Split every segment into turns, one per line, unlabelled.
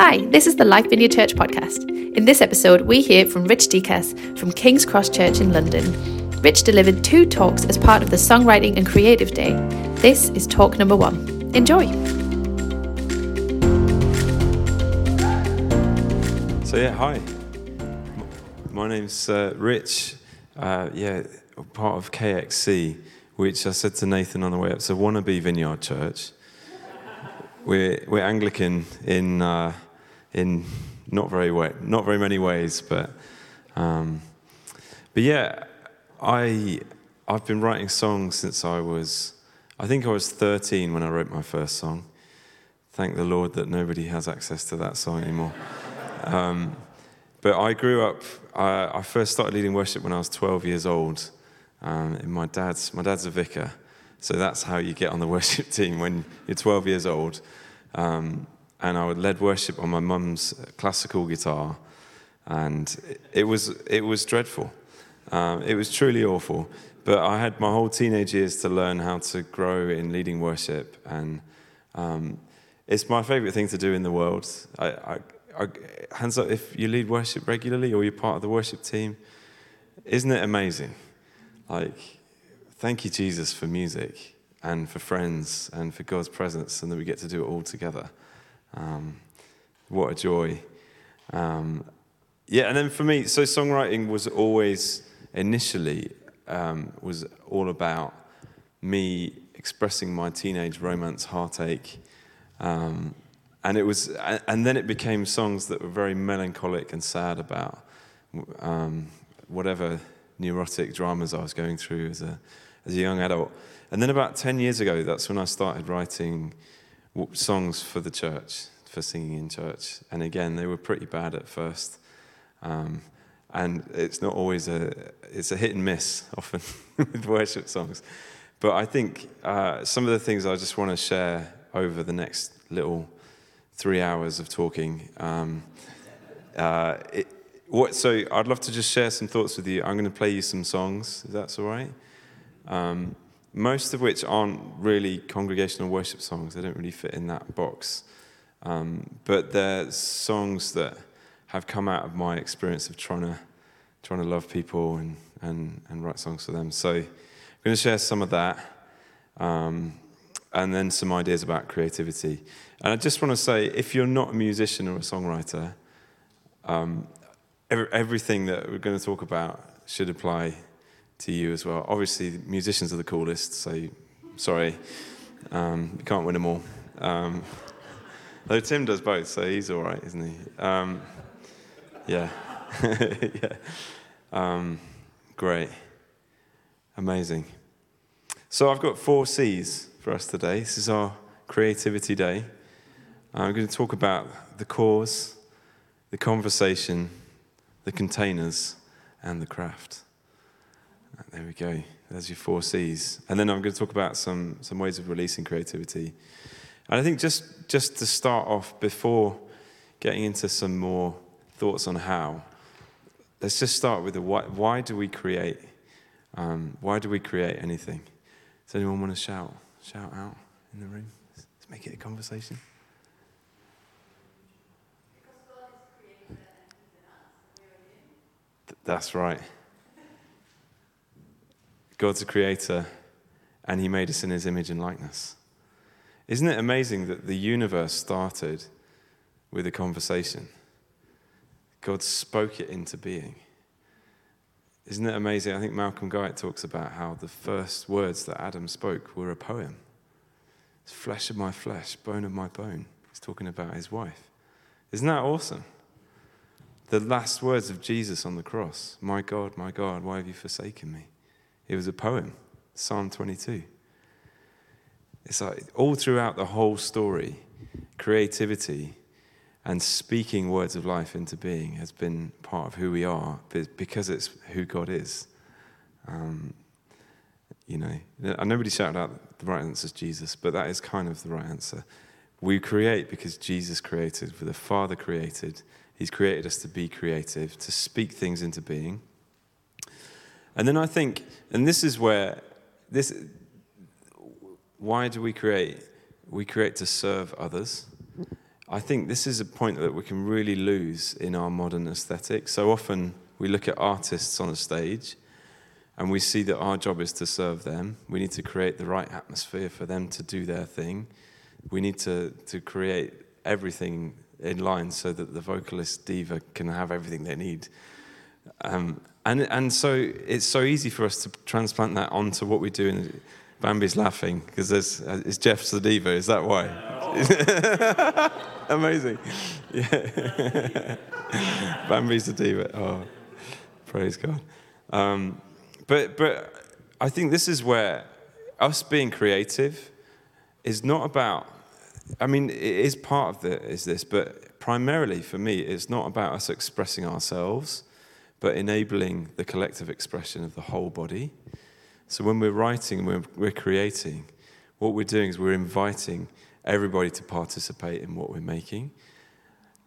Hi, this is the Life Vineyard Church podcast. In this episode, we hear from Rich Dekas from King's Cross Church in London. Rich delivered two talks as part of the Songwriting and Creative Day. This is talk number one. Enjoy.
So yeah, hi. My name's uh, Rich. Uh, yeah, part of KXC, which I said to Nathan on the way up. So wannabe Vineyard Church. We're we're Anglican in uh, in not very way, not very many ways, but um, but yeah, I I've been writing songs since I was I think I was 13 when I wrote my first song. Thank the Lord that nobody has access to that song anymore. Um, but I grew up. I, I, first started leading worship when I was 12 years old. Um, my dad's my dad's a vicar, so that's how you get on the worship team when you're 12 years old. Um, and I would led worship on my mum's classical guitar, and it was it was dreadful. Um, it was truly awful. But I had my whole teenage years to learn how to grow in leading worship, and um, it's my favorite thing to do in the world. I, I, I, hands up if you lead worship regularly or you're part of the worship team. Isn't it amazing? Like, thank you, Jesus, for music and for friends and for God's presence, and that we get to do it all together. Um, what a joy. Um, yeah, and then for me, so songwriting was always initially um, was all about me expressing my teenage romance heartache. Um, and it was, and then it became songs that were very melancholic and sad about um, whatever neurotic dramas I was going through as a, as a young adult. And then about 10 years ago, that's when I started writing songs for the church, for singing in church. And again, they were pretty bad at first. Um, and it's not always a, it's a hit and miss often with worship songs. But I think uh, some of the things I just want to share over the next little three hours of talking. Um, uh, it, what, so I'd love to just share some thoughts with you. I'm going to play you some songs, if that's all right. Um, most of which aren't really congregational worship songs. They don't really fit in that box. Um, but they're songs that have come out of my experience of trying to, trying to love people and, and, and write songs for them. So I'm going to share some of that um, and then some ideas about creativity. And I just want to say if you're not a musician or a songwriter, um, every, everything that we're going to talk about should apply to you as well. Obviously, musicians are the coolest, so sorry, um, you can't win them all. Um, though Tim does both, so he's all right, isn't he? Um, yeah. yeah. Um, great. Amazing. So I've got four C's for us today. This is our creativity day. I'm going to talk about the cause, the conversation, the containers, and the craft. There we go. There's your four C's. And then I'm going to talk about some, some ways of releasing creativity. And I think just, just to start off, before getting into some more thoughts on how, let's just start with the why. Why do we create? Um, why do we create anything? Does anyone want to shout, shout out in the room? Let's make it a conversation. That's right. God's a creator, and He made us in His image and likeness. Isn't it amazing that the universe started with a conversation? God spoke it into being. Isn't it amazing? I think Malcolm Guite talks about how the first words that Adam spoke were a poem. It's flesh of my flesh, bone of my bone. He's talking about his wife. Isn't that awesome? The last words of Jesus on the cross My God, my God, why have you forsaken me? It was a poem, Psalm 22. It's like all throughout the whole story, creativity and speaking words of life into being has been part of who we are because it's who God is. Um, you know, nobody shouted out the right answer is Jesus, but that is kind of the right answer. We create because Jesus created, for the Father created. He's created us to be creative, to speak things into being. And then I think, and this is where this why do we create? We create to serve others. I think this is a point that we can really lose in our modern aesthetic. So often we look at artists on a stage and we see that our job is to serve them. We need to create the right atmosphere for them to do their thing. We need to, to create everything in line so that the vocalist diva can have everything they need. Um, and, and so it's so easy for us to transplant that onto what we do. In, Bambi's laughing because it's Jeff's the diva. Is that why? Amazing. Yeah. Bambi's the diva. Oh, praise God. Um, but, but I think this is where us being creative is not about, I mean, it is part of the, is this, but primarily for me, it's not about us expressing ourselves, but enabling the collective expression of the whole body. So when we're writing and we're, we're creating, what we're doing is we're inviting everybody to participate in what we're making.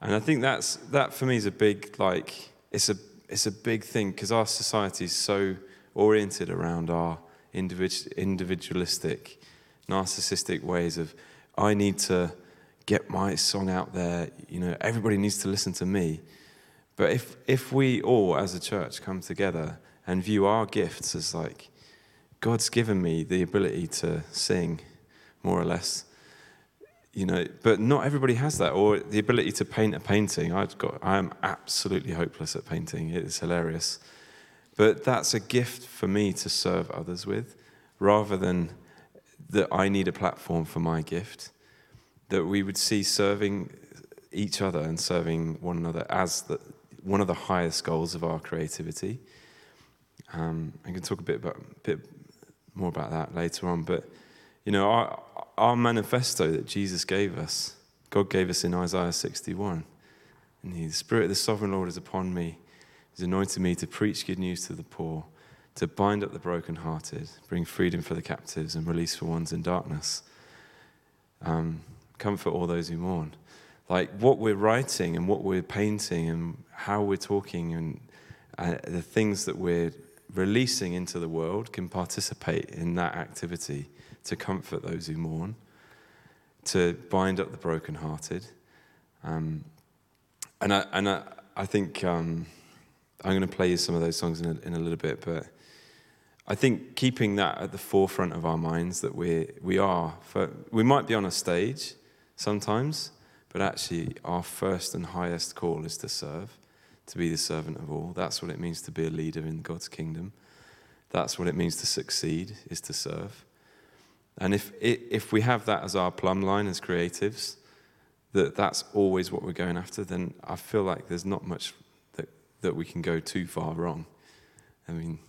And I think that's that for me is a big like it's a it's a big thing because our society is so oriented around our individual, individualistic, narcissistic ways of I need to get my song out there. You know, everybody needs to listen to me. But if if we all as a church come together and view our gifts as like God's given me the ability to sing, more or less you know, but not everybody has that, or the ability to paint a painting. I've got, I am absolutely hopeless at painting. It's hilarious, but that's a gift for me to serve others with, rather than that I need a platform for my gift. That we would see serving each other and serving one another as the, one of the highest goals of our creativity. Um, I can talk a bit about a bit more about that later on, but you know, our, our manifesto that Jesus gave us, God gave us in Isaiah 61. And the Spirit of the Sovereign Lord is upon me. He's anointed me to preach good news to the poor, to bind up the brokenhearted, bring freedom for the captives, and release for ones in darkness. Um, comfort all those who mourn. Like what we're writing and what we're painting and how we're talking and uh, the things that we're releasing into the world can participate in that activity to comfort those who mourn, to bind up the brokenhearted. Um, and I, and I, I think um, I'm going to play you some of those songs in a, in a little bit, but I think keeping that at the forefront of our minds that we we are, for, we might be on a stage sometimes, but actually our first and highest call is to serve, to be the servant of all. That's what it means to be a leader in God's kingdom. That's what it means to succeed, is to serve. And if, if we have that as our plumb line as creatives, that that's always what we're going after, then I feel like there's not much that, that we can go too far wrong. I mean,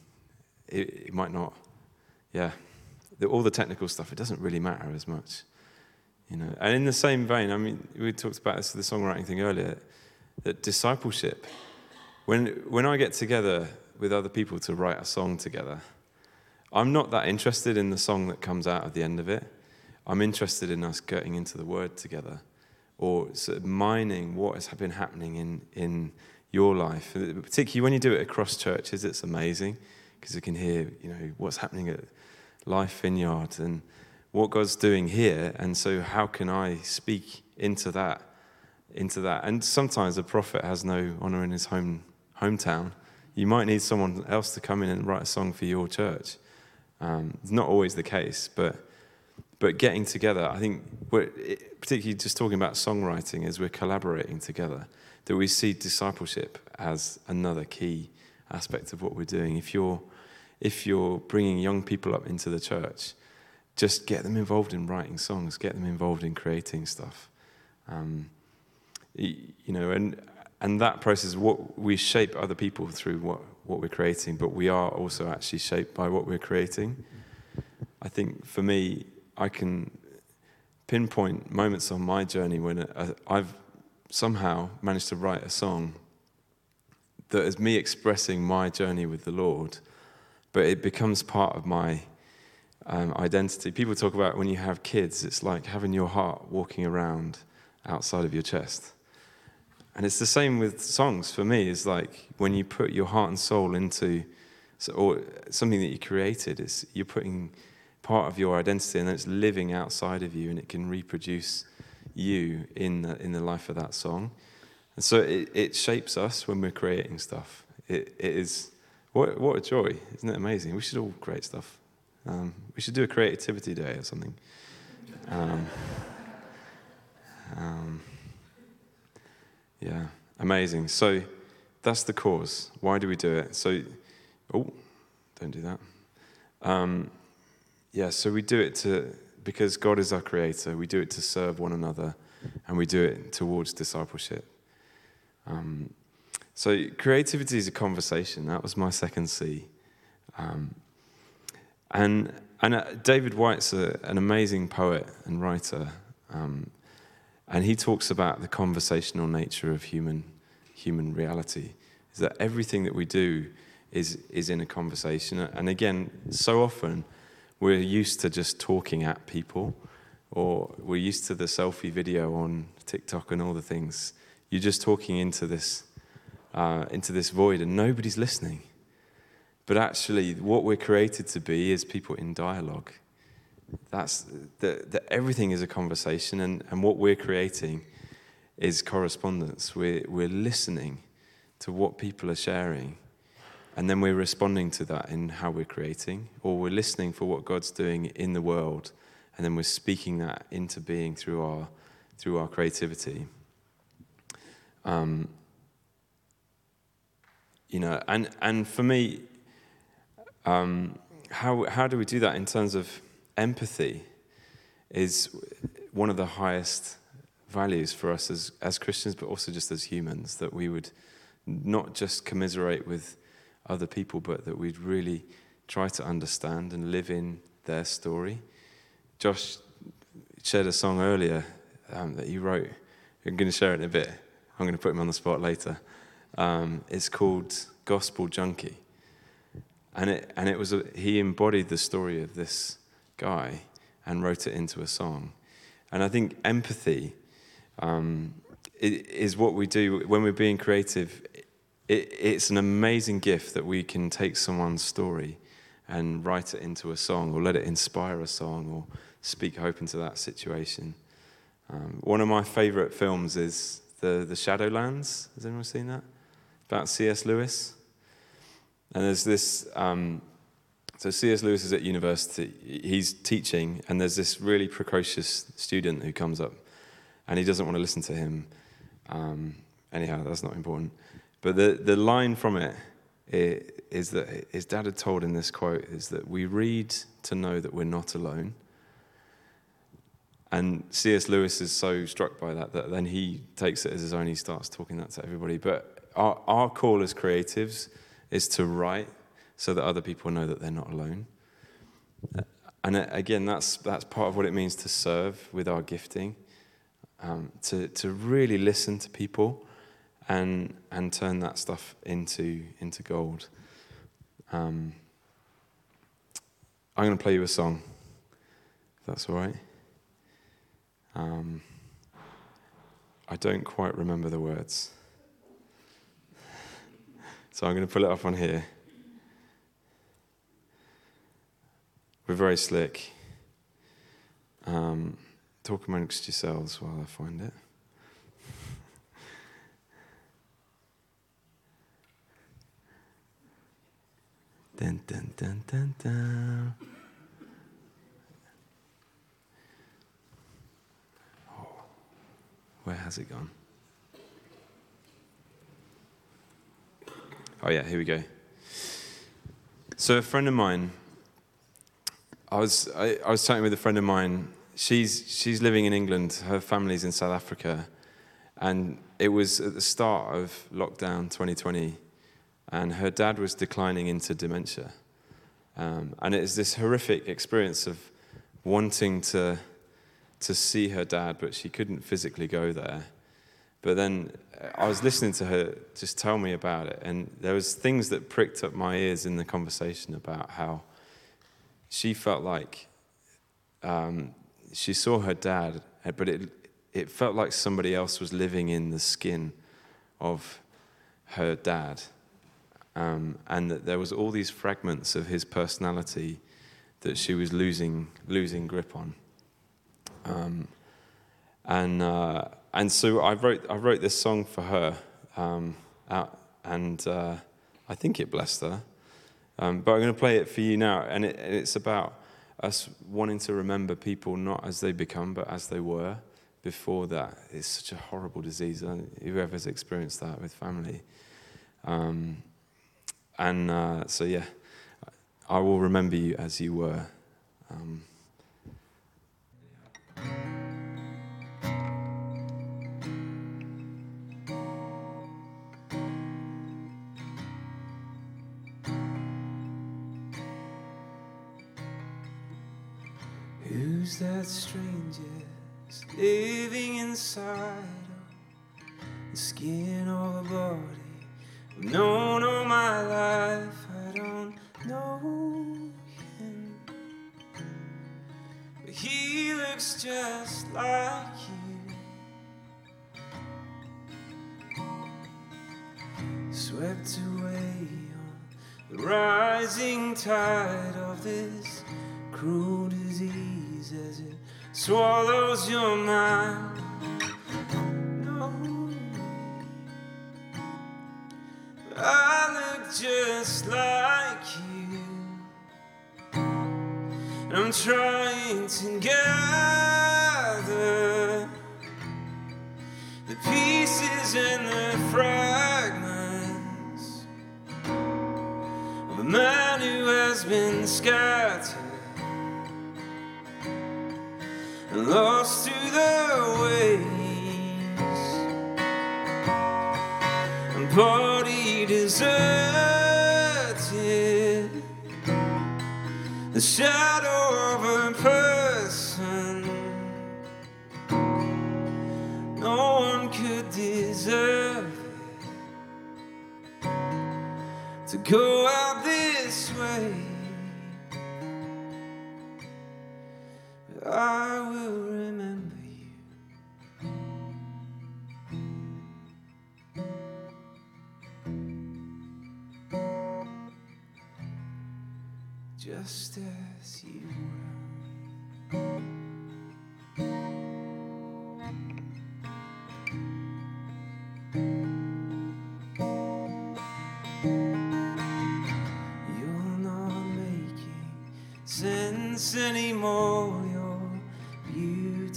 it, it might not, yeah. The, all the technical stuff, it doesn't really matter as much. You know, and in the same vein, I mean, we talked about this the songwriting thing earlier, that discipleship. When when I get together with other people to write a song together, I'm not that interested in the song that comes out at the end of it. I'm interested in us getting into the word together or sort of mining what has been happening in, in your life. Particularly when you do it across churches, it's amazing because you can hear, you know, what's happening at Life Vineyard and what God's doing here. And so how can I speak into that? Into that. And sometimes a prophet has no honor in his home hometown. You might need someone else to come in and write a song for your church. Um, it's not always the case, but but getting together, I think, particularly just talking about songwriting, as we're collaborating together, that we see discipleship as another key aspect of what we're doing. If you're if you're bringing young people up into the church, just get them involved in writing songs, get them involved in creating stuff. Um, you know, and and that process, what we shape other people through what what we're creating, but we are also actually shaped by what we're creating. I think for me, I can pinpoint moments on my journey when I've somehow managed to write a song that is me expressing my journey with the Lord, but it becomes part of my um, identity. People talk about when you have kids, it's like having your heart walking around outside of your chest. And it's the same with songs for me. It's like when you put your heart and soul into or something that you created, it's, you're putting part of your identity and it's living outside of you and it can reproduce you in the, in the life of that song. And so it, it shapes us when we're creating stuff. It, it is, what, what a joy. Isn't it amazing? We should all create stuff. Um, we should do a creativity day or something. Um, um, yeah, amazing. So that's the cause. Why do we do it? So, oh, don't do that. Um, yeah, so we do it to because God is our creator. We do it to serve one another, and we do it towards discipleship. Um, so creativity is a conversation. That was my second C. Um, and and uh, David Whyte's a, an amazing poet and writer, um, and he talks about the conversational nature of human human reality. Is that everything that we do is is in a conversation? And again, so often we're used to just talking at people, or we're used to the selfie video on TikTok and all the things. You're just talking into this uh, into this void, and nobody's listening. But actually, what we're created to be is people in dialogue. That's that everything is a conversation, and, and what we're creating is correspondence. We're, we're listening to what people are sharing, and then we're responding to that in how we're creating, or we're listening for what God's doing in the world, and then we're speaking that into being through our, through our creativity. Um, you know, and, and for me, um, how, how do we do that in terms of empathy? Is one of the highest values for us as, as Christians, but also just as humans, that we would not just commiserate with other people, but that we'd really try to understand and live in their story. Josh shared a song earlier um, that he wrote. I'm going to share it in a bit. I'm going to put him on the spot later. Um, it's called Gospel Junkie. And it, and it was a, he embodied the story of this guy and wrote it into a song. And I think empathy um, is what we do when we're being creative. It, it's an amazing gift that we can take someone's story and write it into a song or let it inspire a song or speak hope into that situation. Um, one of my favorite films is the, the Shadowlands. Has anyone seen that? About C.S. Lewis. And there's this, um, so C.S. Lewis is at university, he's teaching, and there's this really precocious student who comes up, and he doesn't want to listen to him. Um, anyhow, that's not important. But the, the line from it is that his dad had told in this quote is that we read to know that we're not alone. And C.S. Lewis is so struck by that that then he takes it as his own. He starts talking that to everybody. But our, our call as creatives is to write so that other people know that they're not alone. And uh, again, that's, that's part of what it means to serve with our gifting, um, to, to really listen to people and, and turn that stuff into, into gold. Um, I'm going to play you a song, if that's all right. Um, I don't quite remember the words. So I'm going to pull it up on here. We're very slick. Um, talk amongst yourselves while I find it. dun, dun, dun, dun, dun. Oh, where has it gone? Yeah, here we go. So, a friend of mine, I was, I, I was chatting with a friend of mine. She's, she's living in England, her family's in South Africa. And it was at the start of lockdown 2020, and her dad was declining into dementia. Um, and it was this horrific experience of wanting to, to see her dad, but she couldn't physically go there. But then I was listening to her just tell me about it, and there was things that pricked up my ears in the conversation about how she felt like um, she saw her dad, but it it felt like somebody else was living in the skin of her dad, um, and that there was all these fragments of his personality that she was losing losing grip on. Um, and uh, and so I wrote I wrote this song for her, um, and uh, I think it blessed her. Um, but I'm going to play it for you now, and it, it's about us wanting to remember people not as they become, but as they were before that. It's such a horrible disease. Whoever's experienced that with family. Um, and uh, so, yeah, I will remember you as you were. Um, Who's that stranger living inside of the skin of a body I've known all my life? I don't know him, but he looks just like you. Swept away on the rising tide of this cruel disease as it swallows your mind. No, I look just like you. I'm trying to gather the pieces and the fragments of a man who has been scattered lost to the waves and body deserted. The shadow of a person no one could deserve it to go out this way I will remember you. Just as you were.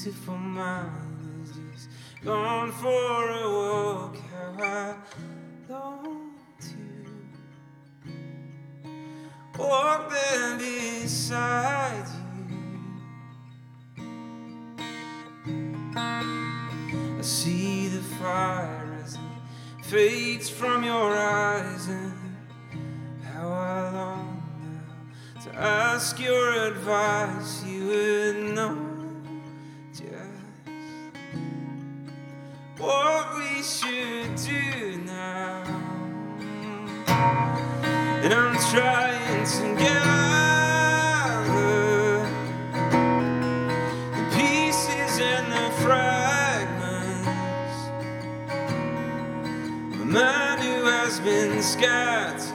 Beautiful mind is just gone for a walk. How I long to walk there beside you. I see the fire as it fades from your eyes and how I long now to ask your advice. You would know what we should do now. And I'm trying to gather the pieces and the fragments a man who has been scattered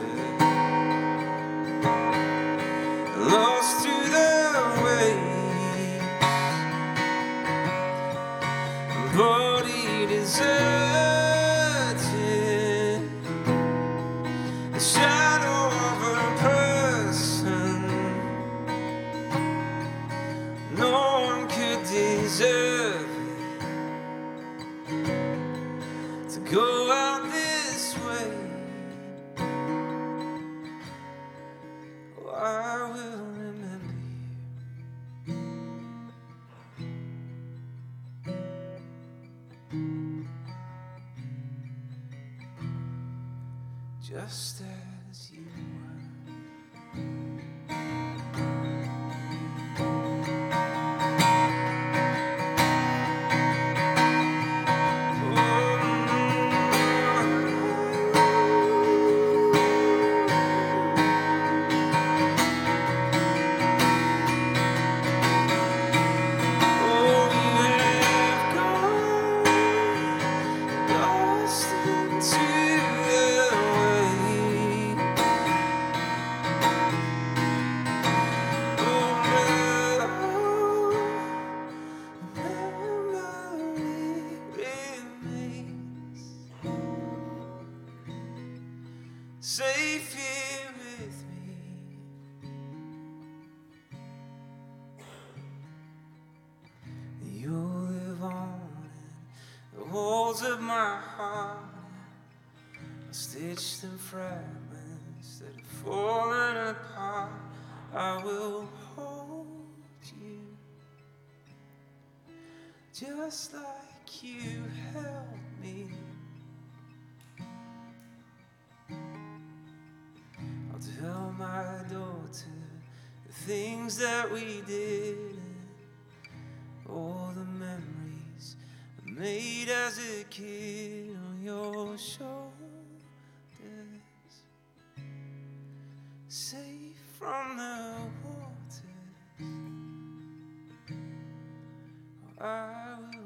deserted, just like you held me. I'll tell my daughter the things that we did, all the memories made as a kid on your shoulders, safe from the waters. I will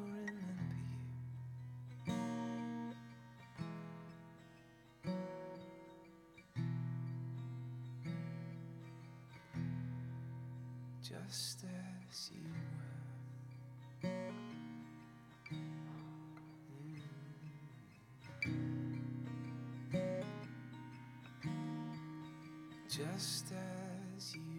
Just as you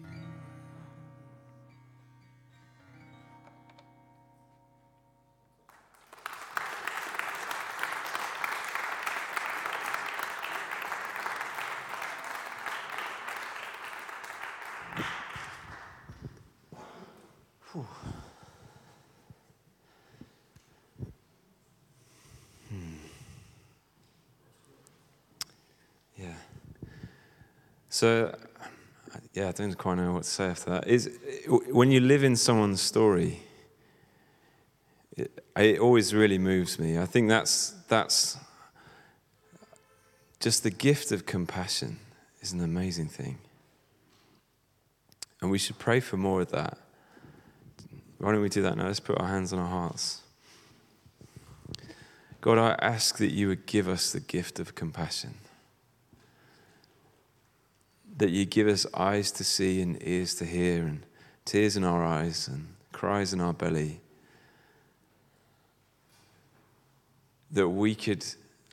So, yeah, I don't quite know what to say after that. Is when you live in someone's story, it, it always really moves me. I think that's that's just the gift of compassion is an amazing thing, and we should pray for more of that. Why don't we do that now? Let's put our hands on our hearts. God, I ask that you would give us the gift of compassion that you give us eyes to see and ears to hear, and tears in our eyes and cries in our belly. That we could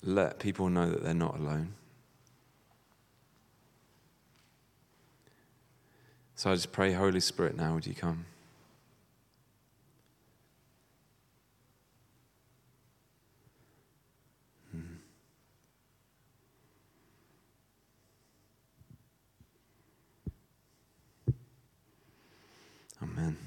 let people know that they're not alone. So I just pray, Holy Spirit, now would you come? Amen.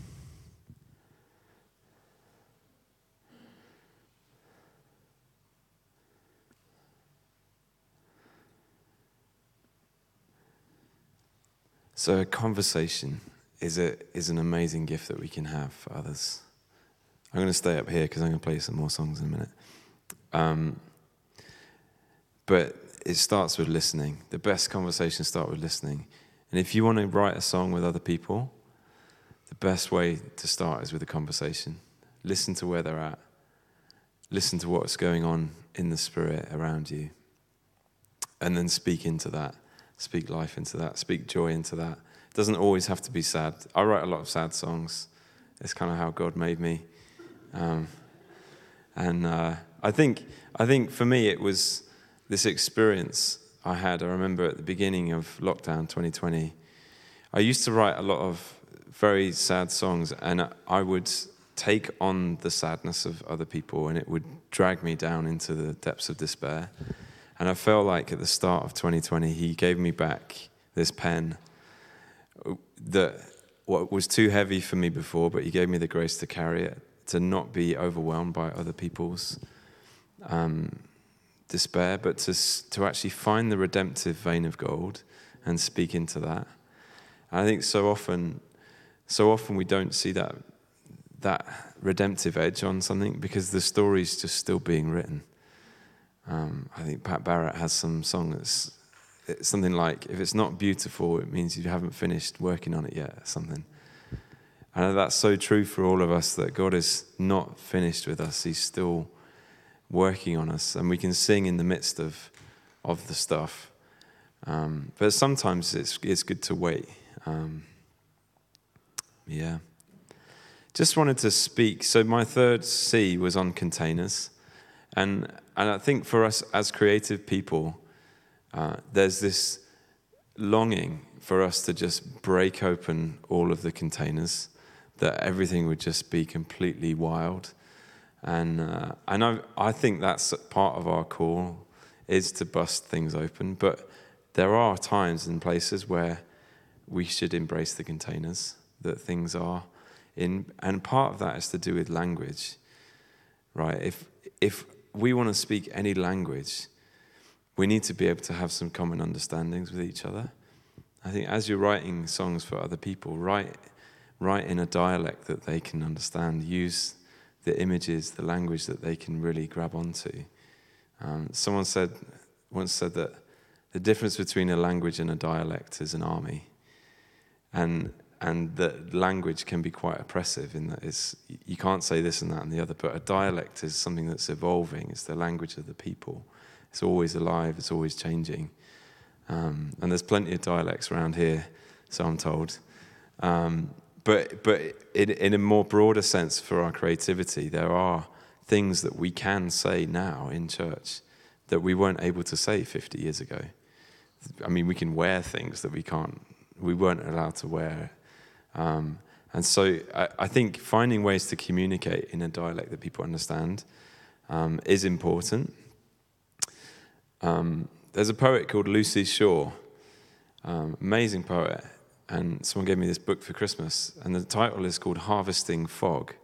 So, a conversation is, a, is an amazing gift that we can have for others. I'm going to stay up here because I'm going to play some more songs in a minute. Um, but it starts with listening. The best conversations start with listening. And if you want to write a song with other people, the best way to start is with a conversation. Listen to where they're at. Listen to what's going on in the spirit around you. And then speak into that. Speak life into that. Speak joy into that. It doesn't always have to be sad. I write a lot of sad songs. It's kind of how God made me. Um, and uh, I think, I think for me, it was this experience I had. I remember at the beginning of lockdown 2020, I used to write a lot of very sad songs, and I would take on the sadness of other people, and it would drag me down into the depths of despair. And I felt like at the start of 2020, he gave me back this pen that what was too heavy for me before, but he gave me the grace to carry it, to not be overwhelmed by other people's um, despair, but to, to actually find the redemptive vein of gold and speak into that. And I think so often so often we don't see that that redemptive edge on something because the story's just still being written. Um, I think Pat Barrett has some song that's something like, "If it's not beautiful, it means you haven't finished working on it yet." Something. And that's so true for all of us that God is not finished with us; He's still working on us, and we can sing in the midst of of the stuff. Um, but sometimes it's it's good to wait. Um, yeah. Just wanted to speak. So, my third C was on containers. And, and I think for us as creative people, uh, there's this longing for us to just break open all of the containers, that everything would just be completely wild. And, uh, and I, I think that's part of our call is to bust things open. But there are times and places where we should embrace the containers that things are in. And part of that is to do with language, right? If, if we want to speak any language, we need to be able to have some common understandings with each other. I think as you're writing songs for other people, write, write in a dialect that they can understand. Use the images, the language that they can really grab onto. Um, someone said once said that the difference between a language and a dialect is an army, and and that language can be quite oppressive in that it's you can't say this and that and the other. But a dialect is something that's evolving. It's the language of the people. It's always alive. It's always changing. Um, and there's plenty of dialects around here, so I'm told. Um, but but in, in a more broader sense for our creativity, there are things that we can say now in church that we weren't able to say 50 years ago. I mean, we can wear things that we can't, we weren't allowed to wear. Um, and so I, I, think finding ways to communicate in a dialect that people understand um, is important. Um, there's a poet called Luci Shaw, um, amazing poet, and someone gave me this book for Christmas, and the title is called Harvesting Fog.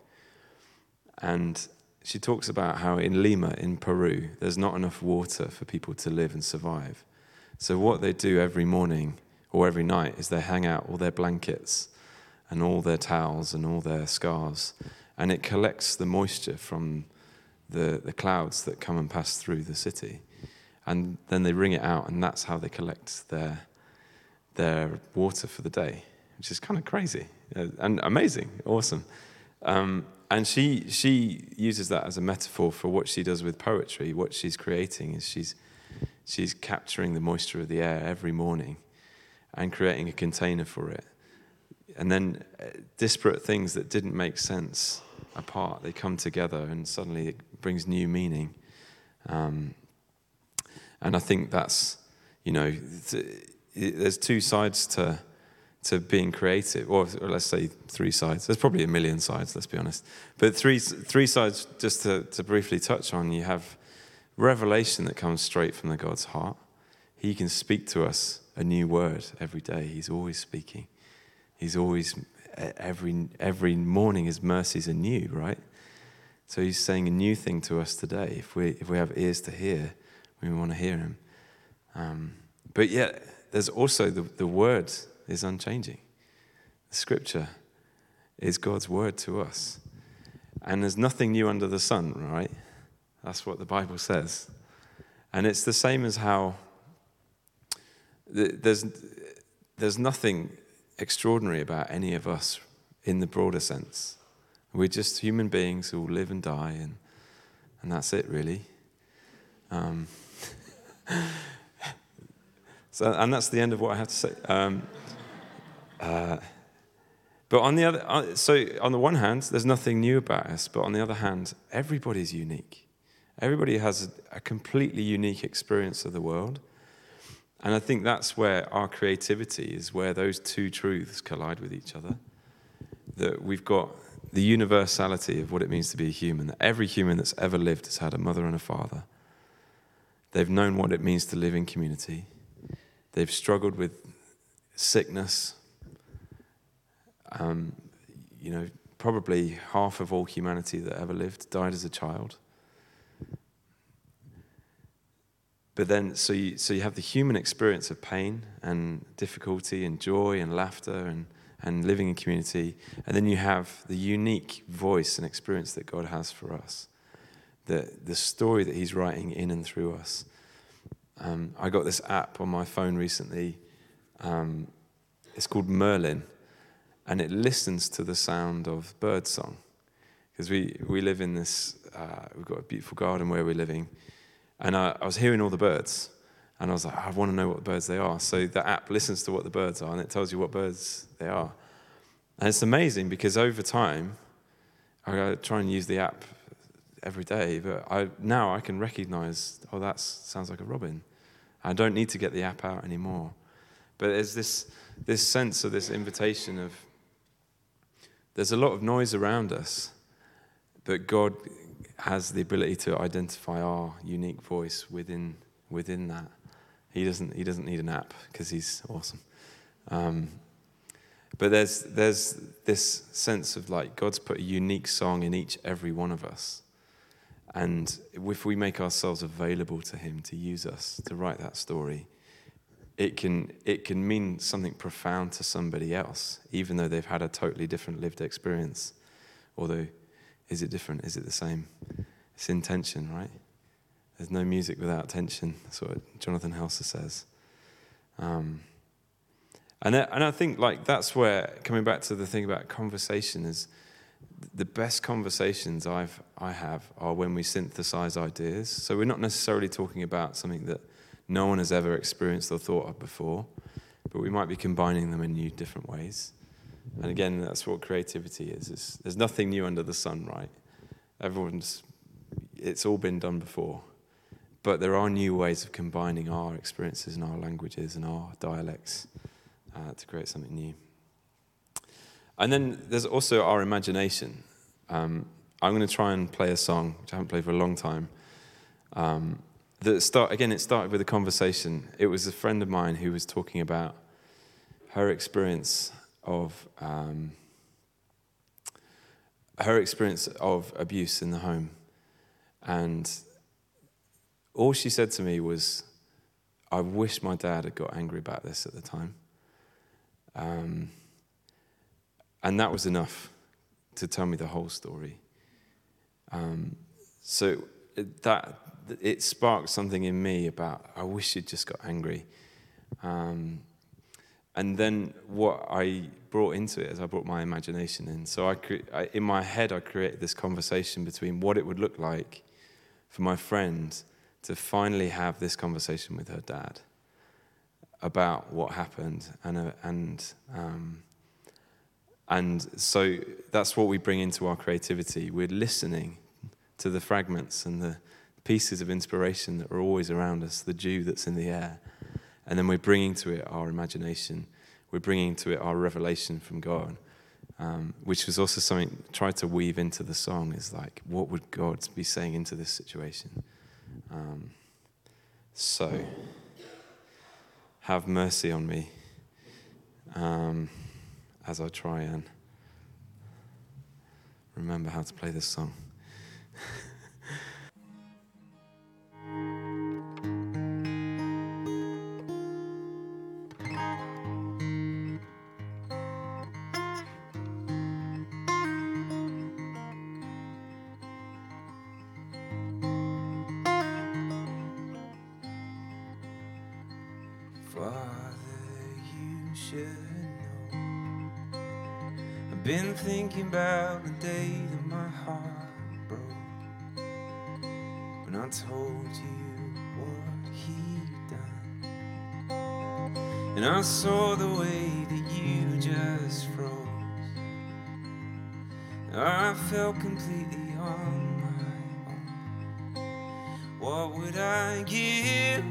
And she talks about how in Lima, in Peru, there's not enough water for people to live and survive. So, what they do every morning or every night is they hang out all their blankets and all their towels and all their scarves, and it collects the moisture from the, the clouds that come and pass through the city and then they wring it out, and that's how they collect their their water for the day, which is kind of crazy uh, and amazing, awesome. Um, and she she uses that as a metaphor for what she does with poetry. What she's creating is she's she's capturing the moisture of the air every morning, and creating a container for it. And then uh, disparate things that didn't make sense apart, they come together, and suddenly it brings new meaning. Um, and I think that's, you know, there's two sides to to being creative, or, or, let's say three sides. There's probably a million sides, let's be honest. But three three sides, just to, to briefly touch on, you have revelation that comes straight from the God's heart. He can speak to us a new word every day. He's always speaking. He's always every every morning his mercies are new, right? So he's saying a new thing to us today. If we if we have ears to hear, we want to hear him. Um, but yet, there's also the, the word is unchanging. The scripture is God's word to us. And there's nothing new under the sun, right? That's what the Bible says. And it's the same as how there's, there's nothing extraordinary about any of us in the broader sense. We're just human beings who live and die, and, and that's it, really. Um, so, and that's the end of what I have to say. Um, uh, but on the other, uh, so on the one hand, there's nothing new about us. But on the other hand, everybody's unique. Everybody has a, a completely unique experience of the world. And I think that's where our creativity is, where those two truths collide with each other. That we've got the universality of what it means to be a human. That every human that's ever lived has had a mother and a father. They've known what it means to live in community. They've struggled with sickness. Um, you know, probably half of all humanity that ever lived died as a child. But then, so you, so you have the human experience of pain and difficulty and joy and laughter and, and living in community. And then you have the unique voice and experience that God has for us the, the story that he's writing in and through us. Um, I got this app on my phone recently. Um, it's called Merlin, and it listens to the sound of birdsong. Because we, we live in this, uh, we've got a beautiful garden where we're living. And I, I was hearing all the birds, and I was like, I want to know what birds they are. So the app listens to what the birds are, and it tells you what birds they are. And it's amazing because over time, I try and use the app every day, but I, now I can recognize, oh, that sounds like a robin. I don't need to get the app out anymore. But there's this, this sense of this invitation of there's a lot of noise around us, but God has the ability to identify our unique voice within, within that. He doesn't, he doesn't need an app because he's awesome. Um, but there's, there's this sense of like God's put a unique song in each, every one of us. And if we make ourselves available to Him to use us to write that story, it can, it can mean something profound to somebody else, even though they've had a totally different lived experience. Although, is it different? Is it the same? It's intention, right? There's no music without tension. That's what Jonathan Helser says. Um, and, and I think like that's where coming back to the thing about conversation is the best conversations I've I have are when we synthesize ideas. So we're not necessarily talking about something that no one has ever experienced or thought of before, but we might be combining them in new different ways. And again, that's what creativity is. It's, there's nothing new under the sun, right? Everyone's it's all been done before. But there are new ways of combining our experiences and our languages and our dialects uh, to create something new. And then there's also our imagination. Um, I'm going to try and play a song, which I haven't played for a long time. Um, that start again. It started with a conversation. It was a friend of mine who was talking about her experience of um, her experience of abuse in the home, and all she said to me was, "I wish my dad had got angry about this at the time." Um, and that was enough to tell me the whole story. Um, so that it sparked something in me about I wish you'd just got angry. Um, and then what I brought into it is I brought my imagination in. So I, cre- I, in my head, I created this conversation between what it would look like for my friend to finally have this conversation with her dad about what happened, and uh, and um, and so that's what we bring into our creativity. We're listening to the fragments and the pieces of inspiration that are always around us, the dew that's in the air, and then we're bringing to it our imagination. We're bringing to it our revelation from God. Um, which was also something tried to weave into the song is like what would god be saying into this situation um, so have mercy on me um, as I try and remember how to play this song. I told you what he'd done, and I saw the way that you just froze. I felt completely on my own. What would I give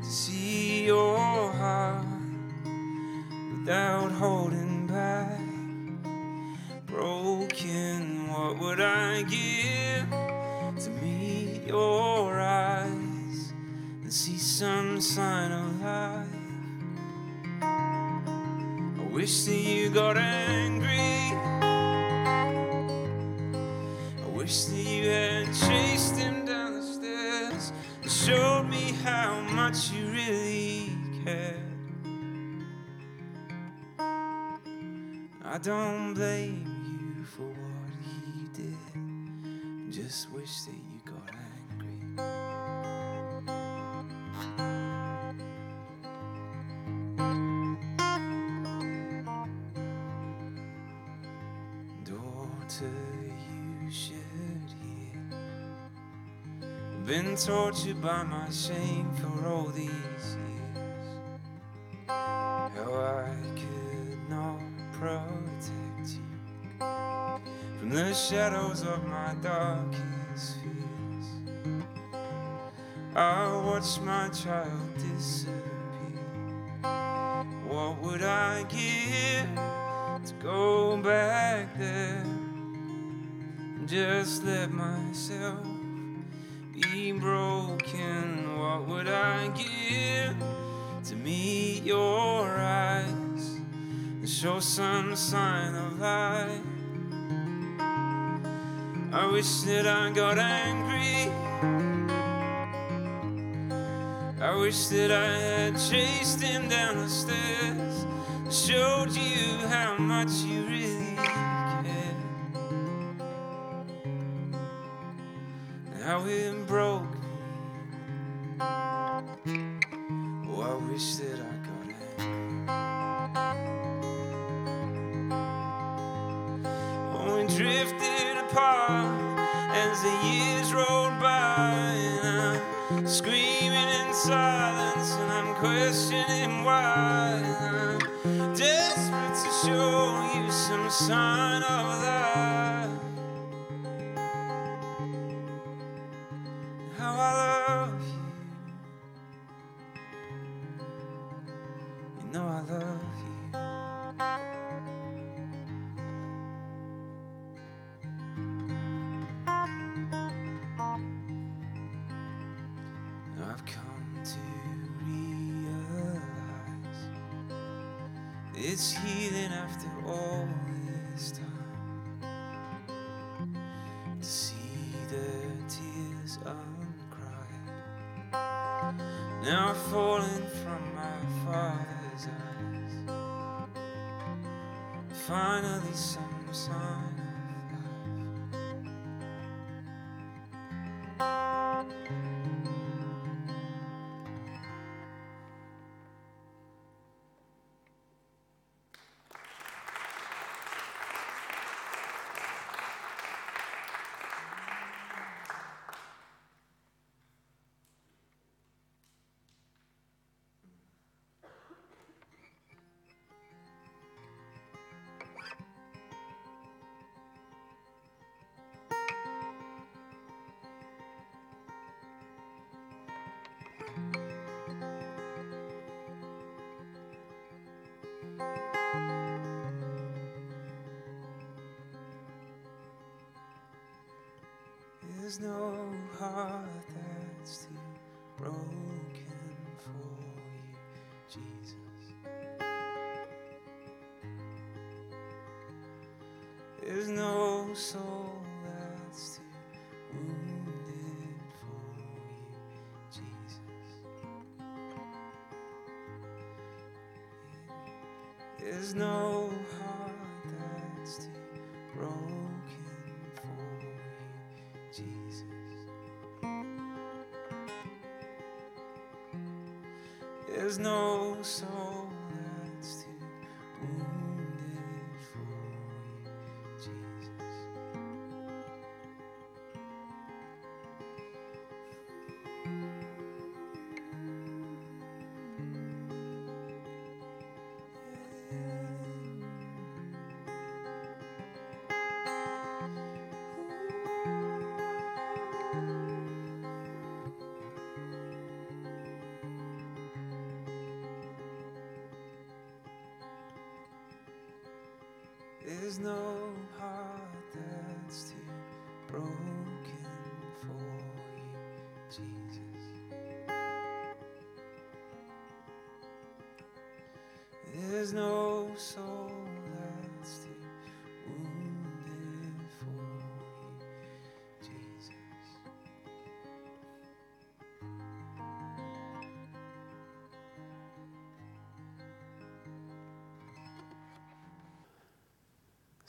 to see your heart without holding sign of life? I wish that you got angry. I wish that you had chased him down the stairs and showed me how much you really cared. I don't blame you for what he did. Just wish that you Daughter, you should hear. Been tortured by my shame for all these years. How I could not protect you from the shadows of my darkest fears. I watched my child disappear. Just let myself be broken. What would I give to meet your eyes and show some sign of life? I wish that I got angry. I wish that I had chased him down the stairs, showed you how much you really and how it broke me. Oh, I wish that I got angry. Oh, we drifted apart as the years rolled by, and I'm screaming in silence, and I'm questioning why. And I'm desperate to show you some sign of life. There's no heart that's too broken for you, Jesus. There's no soul that's too wounded for you, Jesus. There's no There's no soul no heart that's too broken for you, Jesus. There's no soul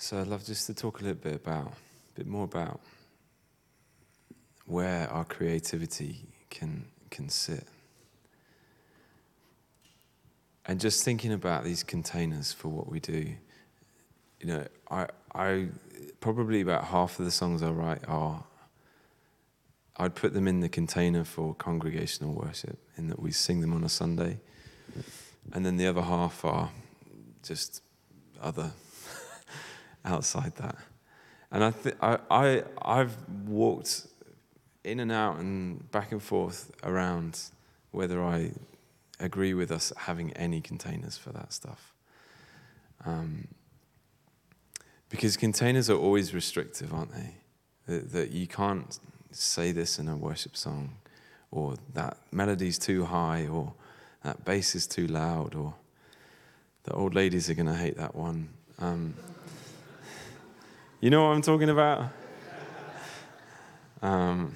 So I'd love just to talk a little bit about, a bit more about where our creativity can can sit. And just thinking about these containers for what we do, you know, I I probably about half of the songs I write are I'd put them in the container for congregational worship, in that we sing them on a Sunday, and then the other half are just other outside that. And I, th- I, I, I've walked in and out and back and forth around whether I agree with us having any containers for that stuff. Um, because containers are always restrictive, aren't they? That, that you can't say this in a worship song, or that melody's too high, or that bass is too loud, or the old ladies are going to hate that one. Um, you know what I'm talking about? Um,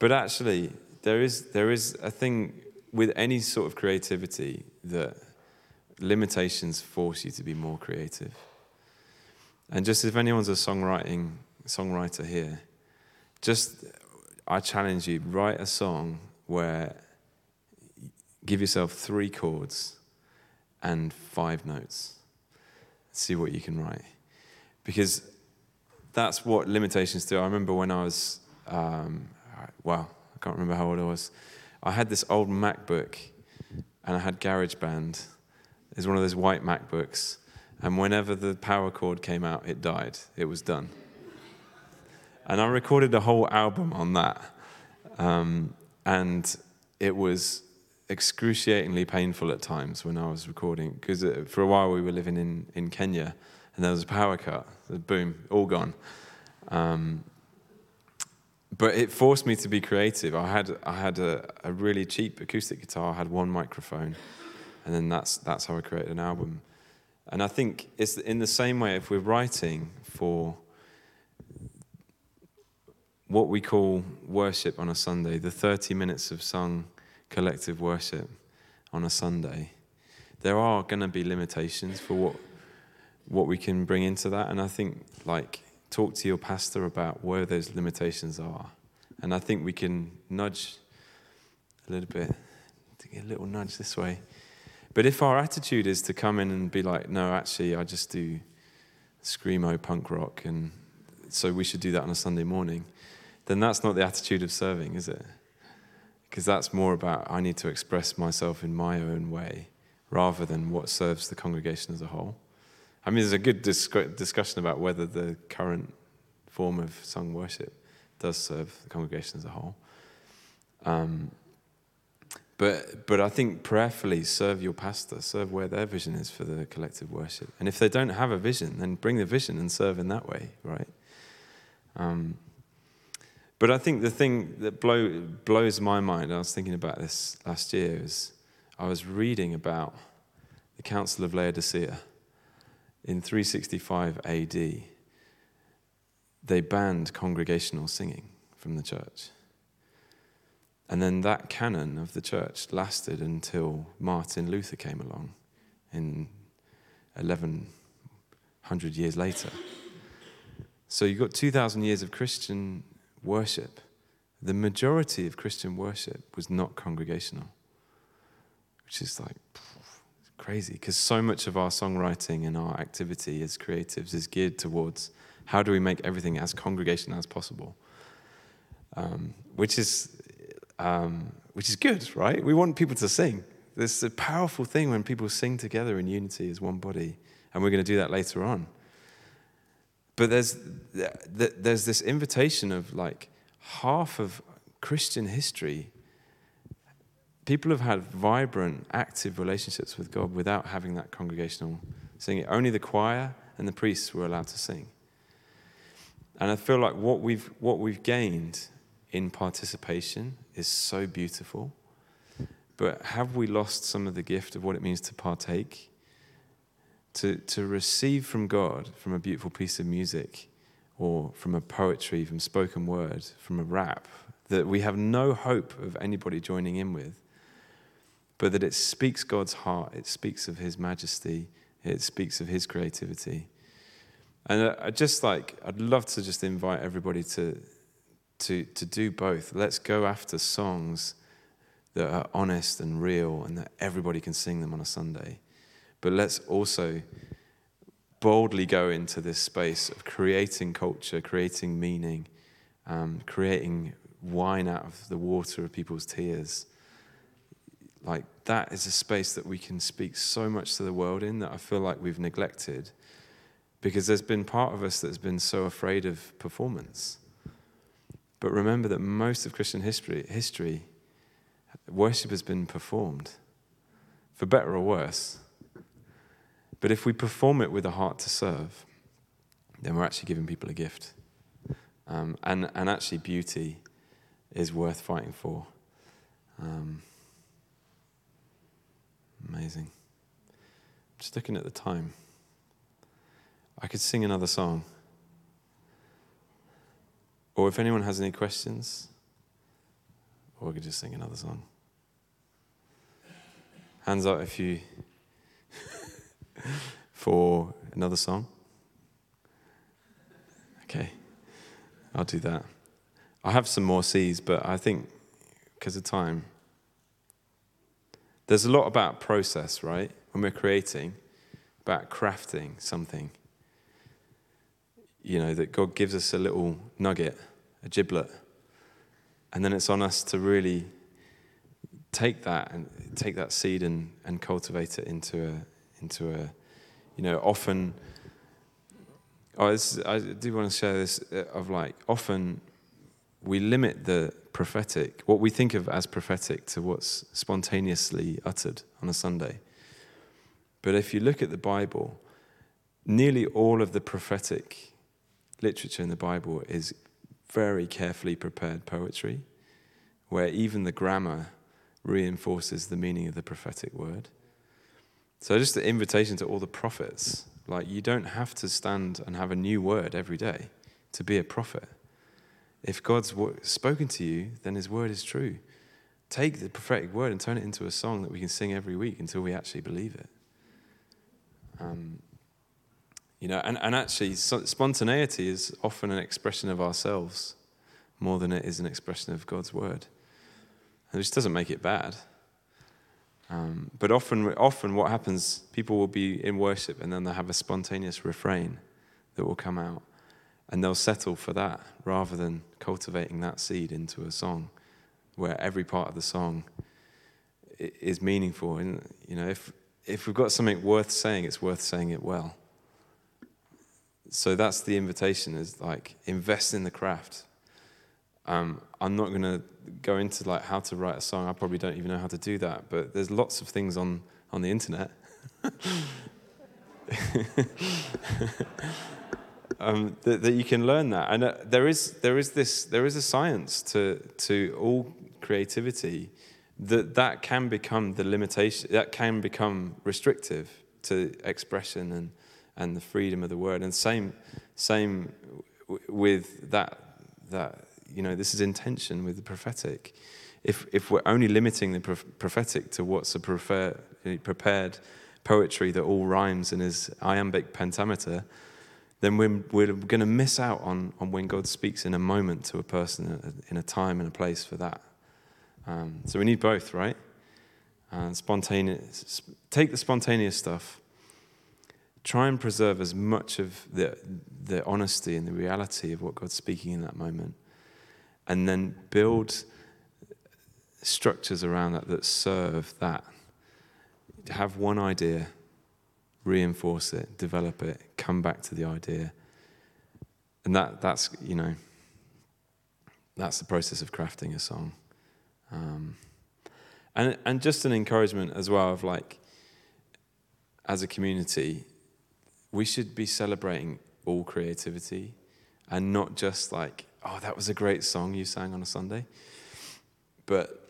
but actually, there is, there is a thing with any sort of creativity that limitations force you to be more creative. And just if anyone's a songwriting songwriter here, just I challenge you, write a song where give yourself three chords and five notes. See what you can write. Because that's what limitations do. I remember when I was, um, wow, I can't remember how old I was. I had this old MacBook and I had GarageBand. It's one of those white MacBooks. And whenever the power cord came out, it died. It was done. And I recorded a whole album on that. Um, and it was excruciatingly painful at times when I was recording because uh, for a while we were living in, in Kenya and there was a power cut. Boom, all gone. Um, but it forced me to be creative. I had I had a, a, really cheap acoustic guitar. I had one microphone, and then that's that's how I created an album. And I think it's in the same way if we're writing for what we call worship on a Sunday, the 30 minutes of sung collective worship on a Sunday, there are going to be limitations for what what we can bring into that. And I think like talk to your pastor about where those limitations are. And I think we can nudge a little bit, a little nudge this way. But if our attitude is to come in and be like, no, actually, I just do screamo punk rock, and so we should do that on a Sunday morning, then that's not the attitude of serving, is it? Because that's more about I need to express myself in my own way rather than what serves the congregation as a whole. I mean, there's a good discussion about whether the current form of sung worship does serve the congregation as a whole. Um, but, but I think prayerfully serve your pastor, serve where their vision is for the collective worship. And if they don't have a vision, then bring the vision and serve in that way, right? Um, but I think the thing that blow, blows my mind, I was thinking about this last year, is I was reading about the Council of Laodicea in 365 AD. They banned congregational singing from the church. And then that canon of the church lasted until Martin Luther came along in 1100 years later. So you've got 2,000 years of Christian worship, the majority of Christian worship was not congregational, which is like crazy because so much of our songwriting and our activity as creatives is geared towards how do we make everything as congregational as possible, um, which is um, which is good, right? We want people to sing. This is a powerful thing when people sing together in unity as one body, and we're going to do that later on. But there's, there's this invitation of like half of Christian history. People have had vibrant, active relationships with God without having that congregational singing. Only the choir and the priests were allowed to sing. And I feel like what we've, what we've gained in participation is so beautiful. But have we lost some of the gift of what it means to partake? To, to receive from God, from a beautiful piece of music, or from a poetry, from spoken word, from a rap, that we have no hope of anybody joining in with, but that it speaks God's heart, it speaks of His majesty, it speaks of His creativity. And I just like, I'd love to just invite everybody to, to, to do both. Let's go after songs that are honest and real and that everybody can sing them on a Sunday. But let's also boldly go into this space of creating culture, creating meaning, um, creating wine out of the water of people's tears. Like, that is a space that we can speak so much to the world in that I feel like we've neglected because there's been part of us that's been so afraid of performance. But remember that most of Christian history, history worship has been performed, for better or worse. But if we perform it with a heart to serve, then we're actually giving people a gift. Um, and, and actually, beauty is worth fighting for. Um, amazing. Just looking at the time. I could sing another song. Or if anyone has any questions, or we could just sing another song. Hands up if you for another song. Okay, I'll do that. I have some more C's, but I think because of time, there's a lot about process, right? When we're creating, about crafting something. You know, that God gives us a little nugget, a giblet, and then it's on us to really take that and take that seed and, and cultivate it into a into a you know often oh, this, I do want to share this uh, of like often we limit the prophetic what we think of as prophetic to what's spontaneously uttered on a Sunday but if you look at the Bible nearly all of the prophetic literature in the Bible is very carefully prepared poetry where even the grammar reinforces the meaning of the prophetic word. So, just the invitation to all the prophets like, you don't have to stand and have a new word every day to be a prophet. If God's spoken to you, then his word is true. Take the prophetic word and turn it into a song that we can sing every week until we actually believe it. Um, you know, and, and actually, spontaneity is often an expression of ourselves more than it is an expression of God's word. Which doesn't make it bad. Um, but often, often what happens, people will be in worship and then they'll have a spontaneous refrain that will come out. And they'll settle for that rather than cultivating that seed into a song where every part of the song is meaningful. And, you know, if, if we've got something worth saying, it's worth saying it well. So that's the invitation is like invest in the craft. Um, I'm not going to go into like how to write a song. I probably don't even know how to do that. But there's lots of things on on the internet. um, that, that, you can learn that, and uh, there is there is this there is a science to to all creativity that that can become the limitation that can become restrictive to expression and and the freedom of the word, and same same with that that you know, this is intention with the prophetic. If, if we're only limiting the prophetic to what's a prefer, prepared poetry that all rhymes and is iambic pentameter, then we're, we're going to miss out on, on when God speaks in a moment to a person, in a time and a place for that. Um, so we need both, right? And spontaneous, take the spontaneous stuff. Try and preserve as much of the, the honesty and the reality of what God's speaking in that moment and then build structures around that that serve that. Have one idea, reinforce it, develop it, come back to the idea. And that, that's, you know, that's the process of crafting a song. Um, and, and just an encouragement as well of like, as a community, we should be celebrating all creativity and not just like oh, that was a great song you sang on a Sunday. But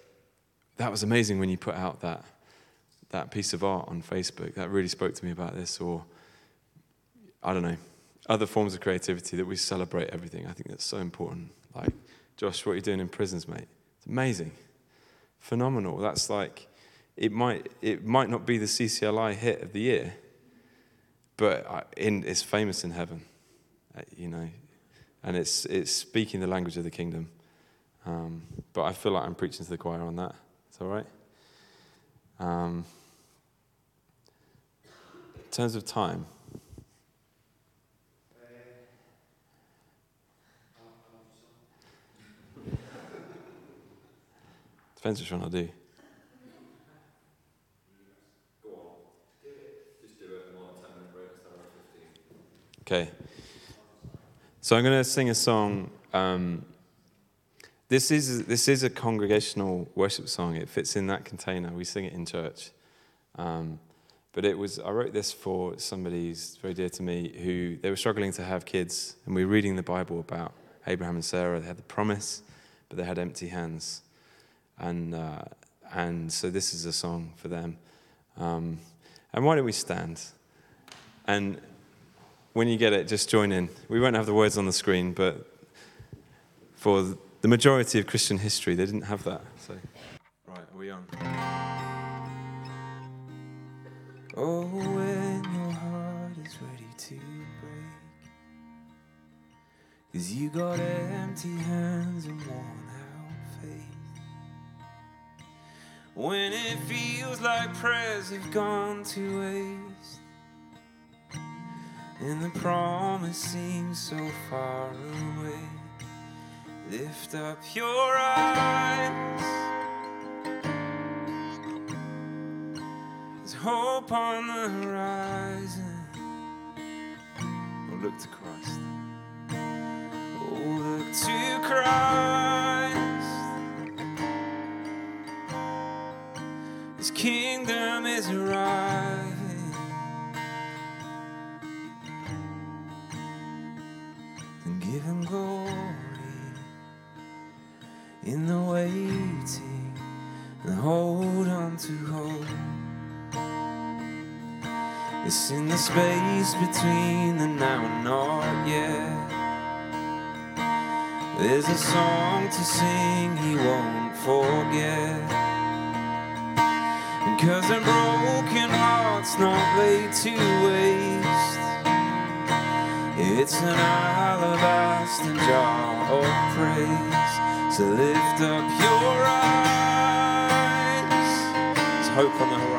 that was amazing when you put out that, that piece of art on Facebook. That really spoke to me about this. Or, I don't know, other forms of creativity that we celebrate everything. I think that's so important. Like, Josh, what you're doing in prisons, mate. It's amazing. Phenomenal. That's like, it might, it might not be the CCLI hit of the year, but in, it's famous in heaven. Uh, you know, and it's it's speaking the language of the kingdom. Um, but I feel like I'm preaching to the choir on that. It's all right. Um, in terms of time. Depends which one I do. Okay. So I'm going to sing a song um,
this is this is a congregational worship song. It fits in that container. We sing it in church. Um, but it was I wrote this for somebody who's very dear to me who they were struggling to have kids, and we were reading the Bible about Abraham and Sarah. They had the promise, but they had empty hands, and uh, and so this is a song for them. Um, and why don't we stand? And when you get it, just join in. We won't have the words on the screen, but for the majority of Christian history, they didn't have that. So, right, are we on?
Oh, when your heart is ready to break, cause you got empty hands and worn out faith. When it feels like prayers have gone to waste, and the promise seems so far away, lift up your eyes. There's hope on the horizon. Oh, look to Christ. Oh, look to Christ. Between the now and not yet. There's a song to sing he won't forget. And cause a broken heart's not laid to waste. It's an alabaster jar of praise. So lift up your eyes. There's hope on the horizon.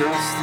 Again,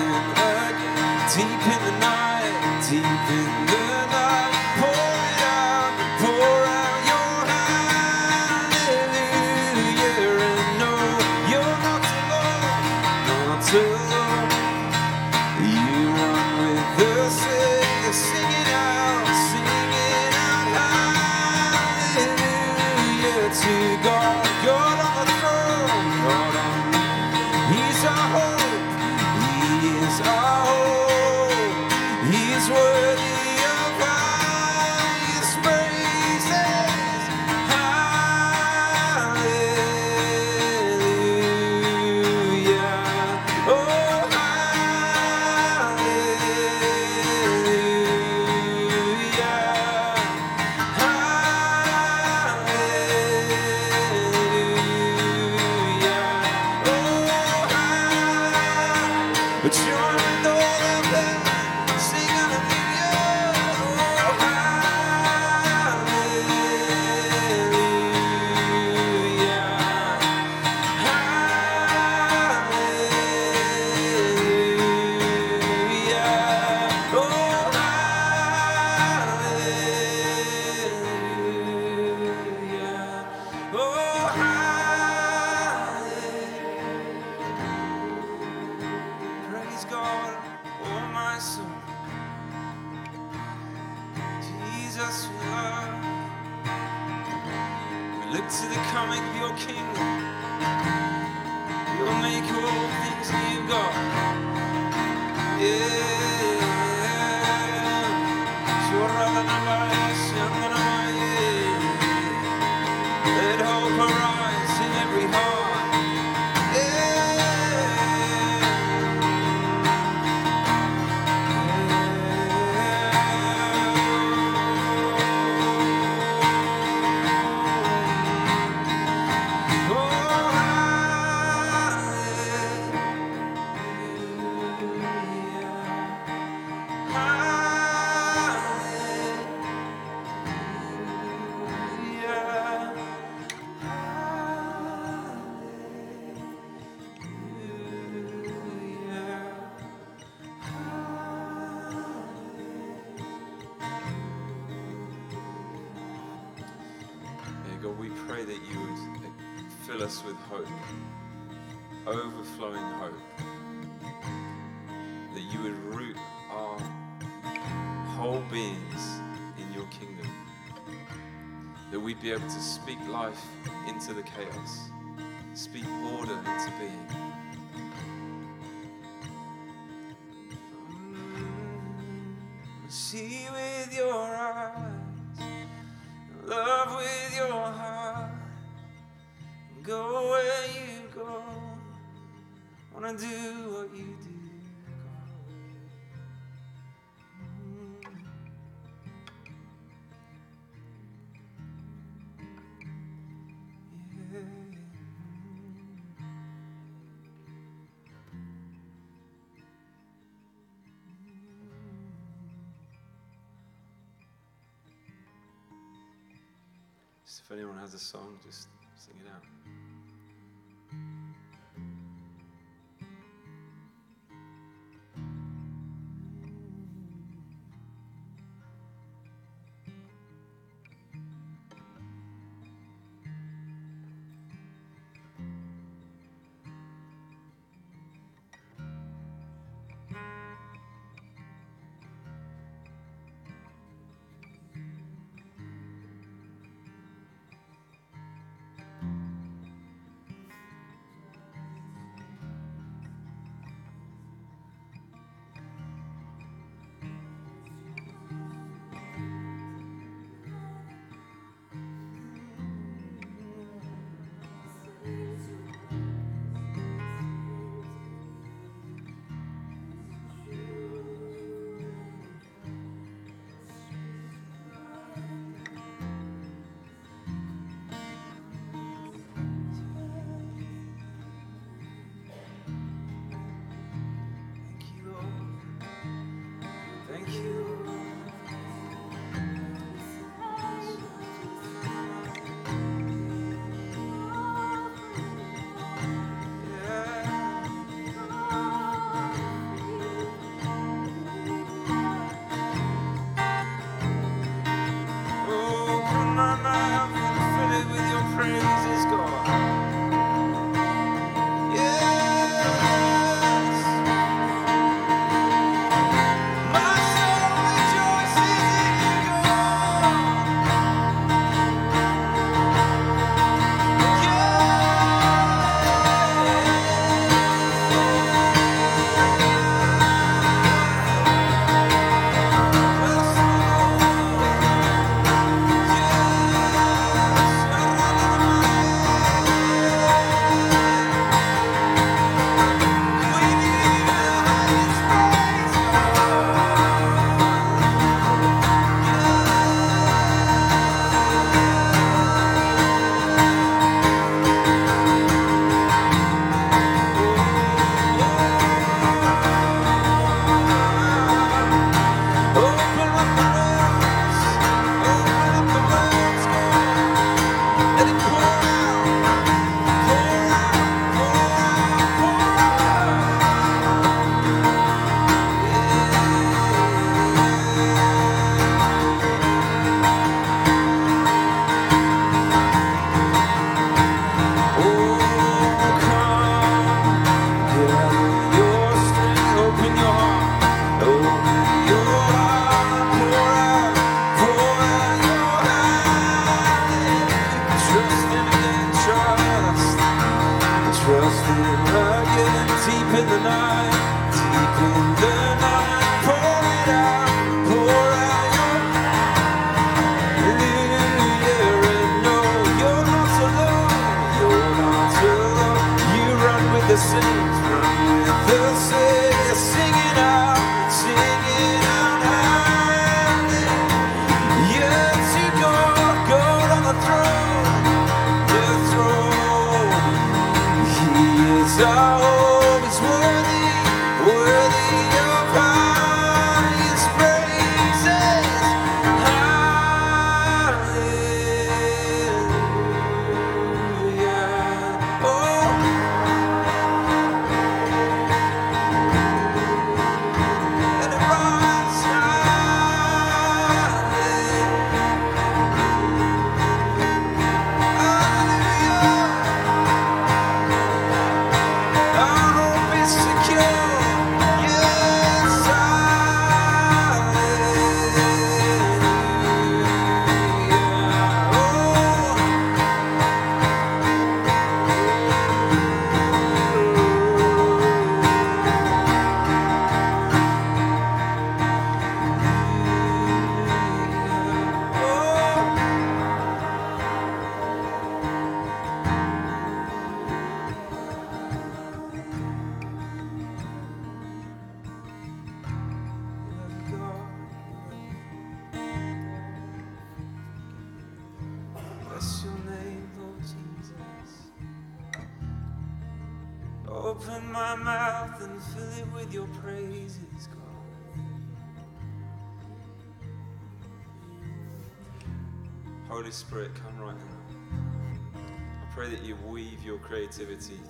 if anyone has a song, just sing it out.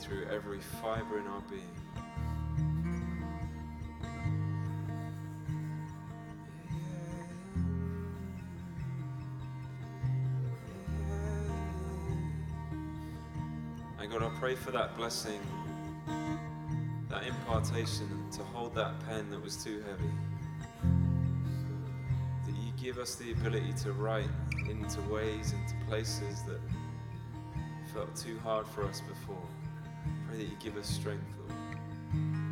Through every fiber in our being. And God, I pray for that blessing, that impartation to hold that pen that was too heavy. That you give us the ability to write into ways, into places that felt too hard for us before pray that you give us strength, Lord.